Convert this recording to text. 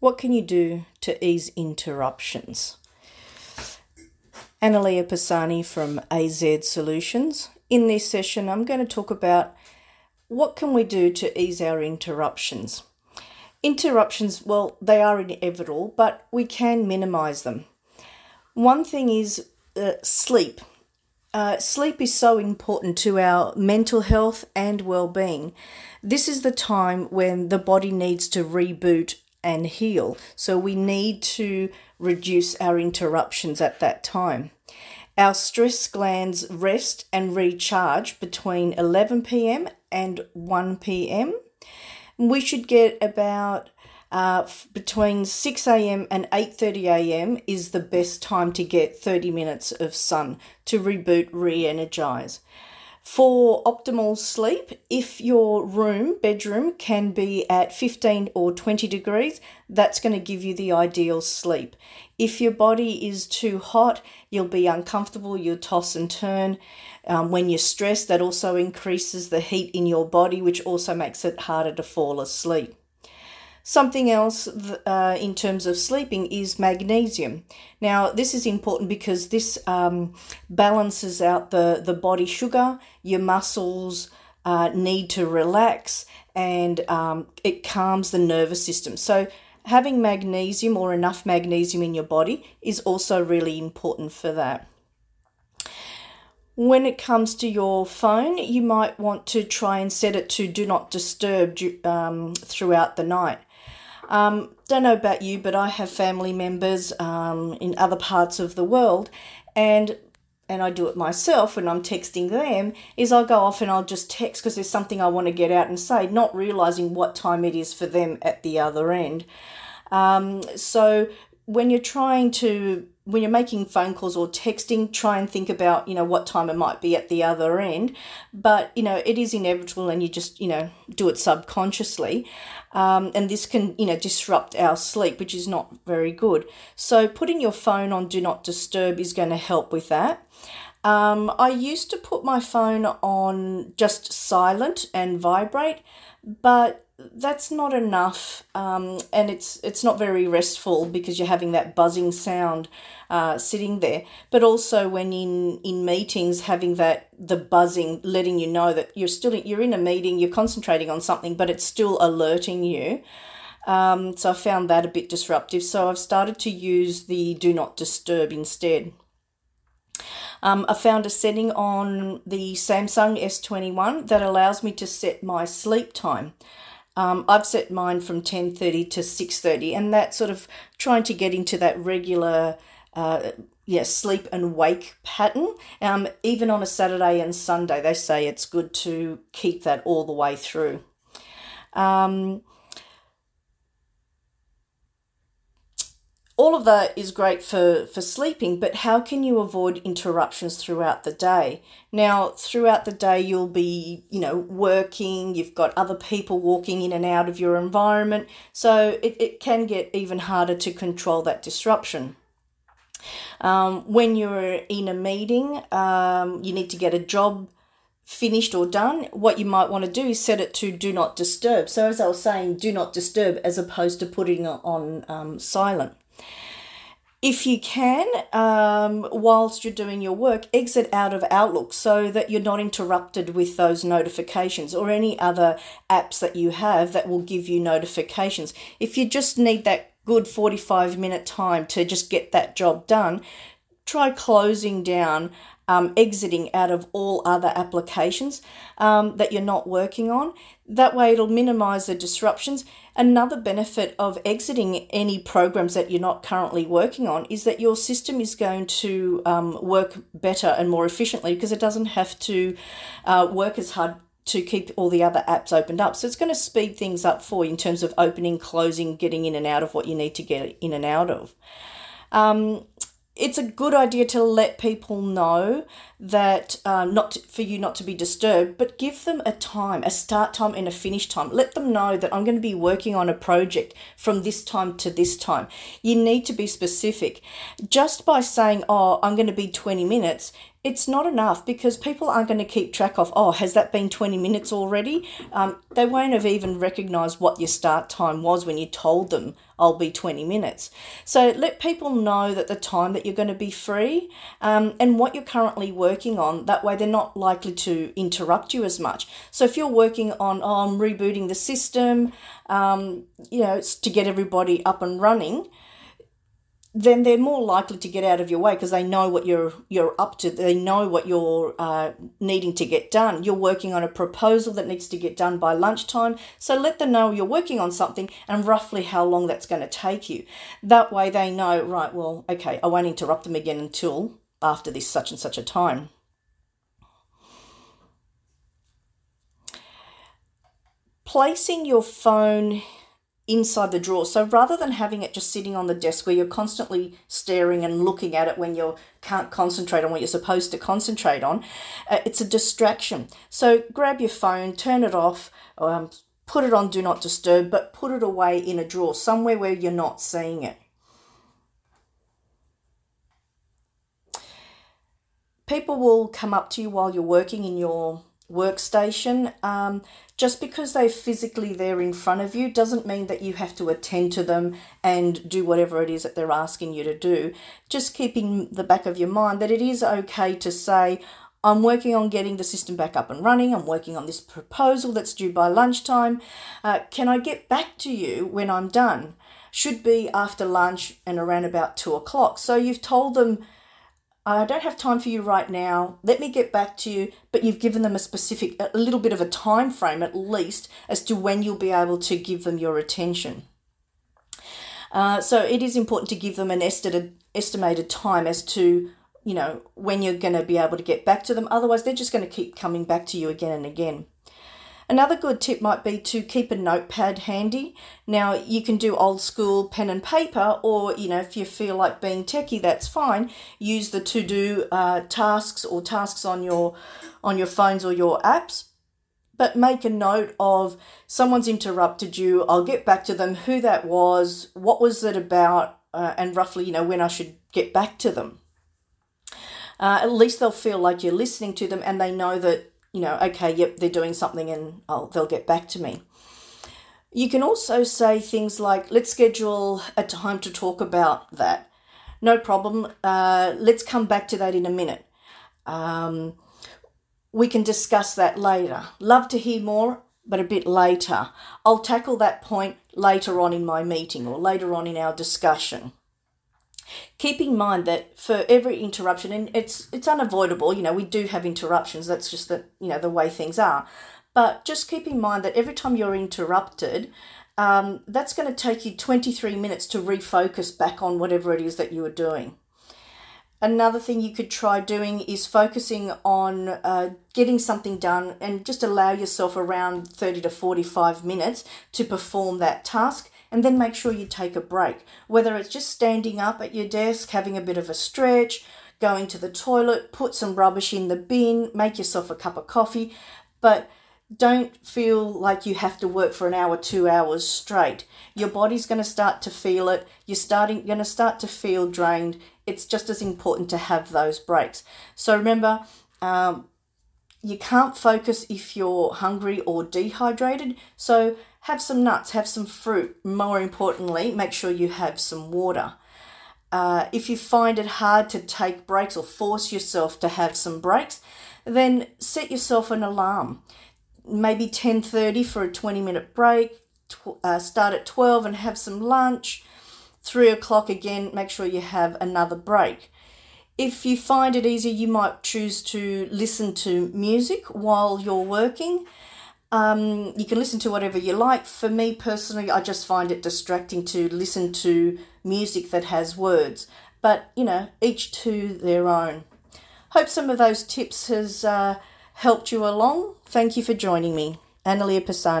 What can you do to ease interruptions? Analia Pisani from AZ Solutions. In this session, I'm going to talk about what can we do to ease our interruptions. Interruptions, well, they are inevitable, but we can minimize them. One thing is uh, sleep. Uh, sleep is so important to our mental health and well being. This is the time when the body needs to reboot and heal. So we need to reduce our interruptions at that time. Our stress glands rest and recharge between 11 pm and 1 pm. We should get about uh, between 6 a.m. and 8:30 a.m. is the best time to get 30 minutes of sun to reboot, re-energize. For optimal sleep, if your room, bedroom, can be at 15 or 20 degrees, that's going to give you the ideal sleep. If your body is too hot, you'll be uncomfortable, you'll toss and turn. Um, when you're stressed, that also increases the heat in your body, which also makes it harder to fall asleep. Something else uh, in terms of sleeping is magnesium. Now, this is important because this um, balances out the, the body sugar, your muscles uh, need to relax, and um, it calms the nervous system. So, having magnesium or enough magnesium in your body is also really important for that. When it comes to your phone, you might want to try and set it to do not disturb um, throughout the night. Um, don't know about you, but I have family members um, in other parts of the world, and and I do it myself when I'm texting them. Is I'll go off and I'll just text because there's something I want to get out and say, not realizing what time it is for them at the other end. Um, so when you're trying to when you're making phone calls or texting, try and think about, you know, what time it might be at the other end. But, you know, it is inevitable and you just, you know, do it subconsciously. Um, and this can, you know, disrupt our sleep, which is not very good. So putting your phone on Do Not Disturb is going to help with that. Um, I used to put my phone on just silent and vibrate, but that's not enough, um, and it's it's not very restful because you're having that buzzing sound uh, sitting there. But also when in in meetings, having that the buzzing, letting you know that you're still you're in a meeting, you're concentrating on something, but it's still alerting you. Um, so I found that a bit disruptive. So I've started to use the do not disturb instead. Um, I found a setting on the Samsung S21 that allows me to set my sleep time. Um, I've set mine from 10.30 to 6.30 and that sort of trying to get into that regular uh, yeah, sleep and wake pattern. Um, even on a Saturday and Sunday, they say it's good to keep that all the way through. Um, all of that is great for, for sleeping, but how can you avoid interruptions throughout the day? Now, throughout the day, you'll be, you know, working, you've got other people walking in and out of your environment, so it, it can get even harder to control that disruption. Um, when you're in a meeting, um, you need to get a job finished or done, what you might want to do is set it to do not disturb. So, as I was saying, do not disturb as opposed to putting it on um, silent. If you can, um, whilst you're doing your work, exit out of Outlook so that you're not interrupted with those notifications or any other apps that you have that will give you notifications. If you just need that good 45 minute time to just get that job done, try closing down um, exiting out of all other applications um, that you're not working on. That way, it'll minimize the disruptions. Another benefit of exiting any programs that you're not currently working on is that your system is going to um, work better and more efficiently because it doesn't have to uh, work as hard to keep all the other apps opened up. So it's going to speed things up for you in terms of opening, closing, getting in and out of what you need to get in and out of. Um, it's a good idea to let people know that uh, not to, for you not to be disturbed, but give them a time, a start time and a finish time. Let them know that I'm going to be working on a project from this time to this time. You need to be specific. Just by saying, "Oh, I'm going to be 20 minutes," it's not enough because people aren't going to keep track of, oh, has that been 20 minutes already? Um, they won't have even recognized what your start time was when you told them, I'll be 20 minutes. So let people know that the time that you're going to be free um, and what you're currently working on. That way they're not likely to interrupt you as much. So if you're working on, oh, I'm rebooting the system, um, you know, to get everybody up and running, then they're more likely to get out of your way because they know what you're you're up to. They know what you're uh, needing to get done. You're working on a proposal that needs to get done by lunchtime, so let them know you're working on something and roughly how long that's going to take you. That way, they know right. Well, okay, I won't interrupt them again until after this such and such a time. Placing your phone inside the drawer. So rather than having it just sitting on the desk where you're constantly staring and looking at it when you can't concentrate on what you're supposed to concentrate on, uh, it's a distraction. So grab your phone, turn it off, um, put it on do not disturb, but put it away in a drawer somewhere where you're not seeing it. People will come up to you while you're working in your workstation. Um, just because they're physically there in front of you doesn't mean that you have to attend to them and do whatever it is that they're asking you to do. Just keeping the back of your mind that it is okay to say, I'm working on getting the system back up and running. I'm working on this proposal that's due by lunchtime. Uh, can I get back to you when I'm done? Should be after lunch and around about two o'clock. So you've told them I don't have time for you right now. Let me get back to you. But you've given them a specific, a little bit of a time frame at least as to when you'll be able to give them your attention. Uh, so it is important to give them an estimated estimated time as to you know when you're going to be able to get back to them. Otherwise, they're just going to keep coming back to you again and again. Another good tip might be to keep a notepad handy. Now, you can do old school pen and paper, or you know, if you feel like being techie, that's fine. Use the to do uh, tasks or tasks on your on your phones or your apps. But make a note of someone's interrupted you. I'll get back to them. Who that was? What was it about? Uh, and roughly, you know, when I should get back to them. Uh, at least they'll feel like you're listening to them and they know that you know, okay, yep, they're doing something and I'll, they'll get back to me. You can also say things like, let's schedule a time to talk about that. No problem. Uh, let's come back to that in a minute. Um, we can discuss that later. Love to hear more, but a bit later. I'll tackle that point later on in my meeting or later on in our discussion keep in mind that for every interruption, and it's it's unavoidable, you know, we do have interruptions. That's just the you know the way things are. But just keep in mind that every time you're interrupted, um, that's going to take you 23 minutes to refocus back on whatever it is that you are doing. Another thing you could try doing is focusing on uh, getting something done and just allow yourself around 30 to 45 minutes to perform that task and then make sure you take a break. Whether it's just standing up at your desk, having a bit of a stretch, going to the toilet, put some rubbish in the bin, make yourself a cup of coffee, but don't feel like you have to work for an hour, two hours straight. Your body's going to start to feel it. You're starting going to start to feel drained. It's just as important to have those breaks. So remember, um, you can't focus if you're hungry or dehydrated. So have some nuts, have some fruit. More importantly, make sure you have some water. Uh, if you find it hard to take breaks or force yourself to have some breaks, then set yourself an alarm. Maybe 10:30 for a 20 minute break. Tw- uh, start at 12 and have some lunch. Three o'clock again. Make sure you have another break. If you find it easier, you might choose to listen to music while you're working. Um, you can listen to whatever you like. For me personally, I just find it distracting to listen to music that has words. But, you know, each to their own. Hope some of those tips has uh, helped you along. Thank you for joining me. Analia Pisani.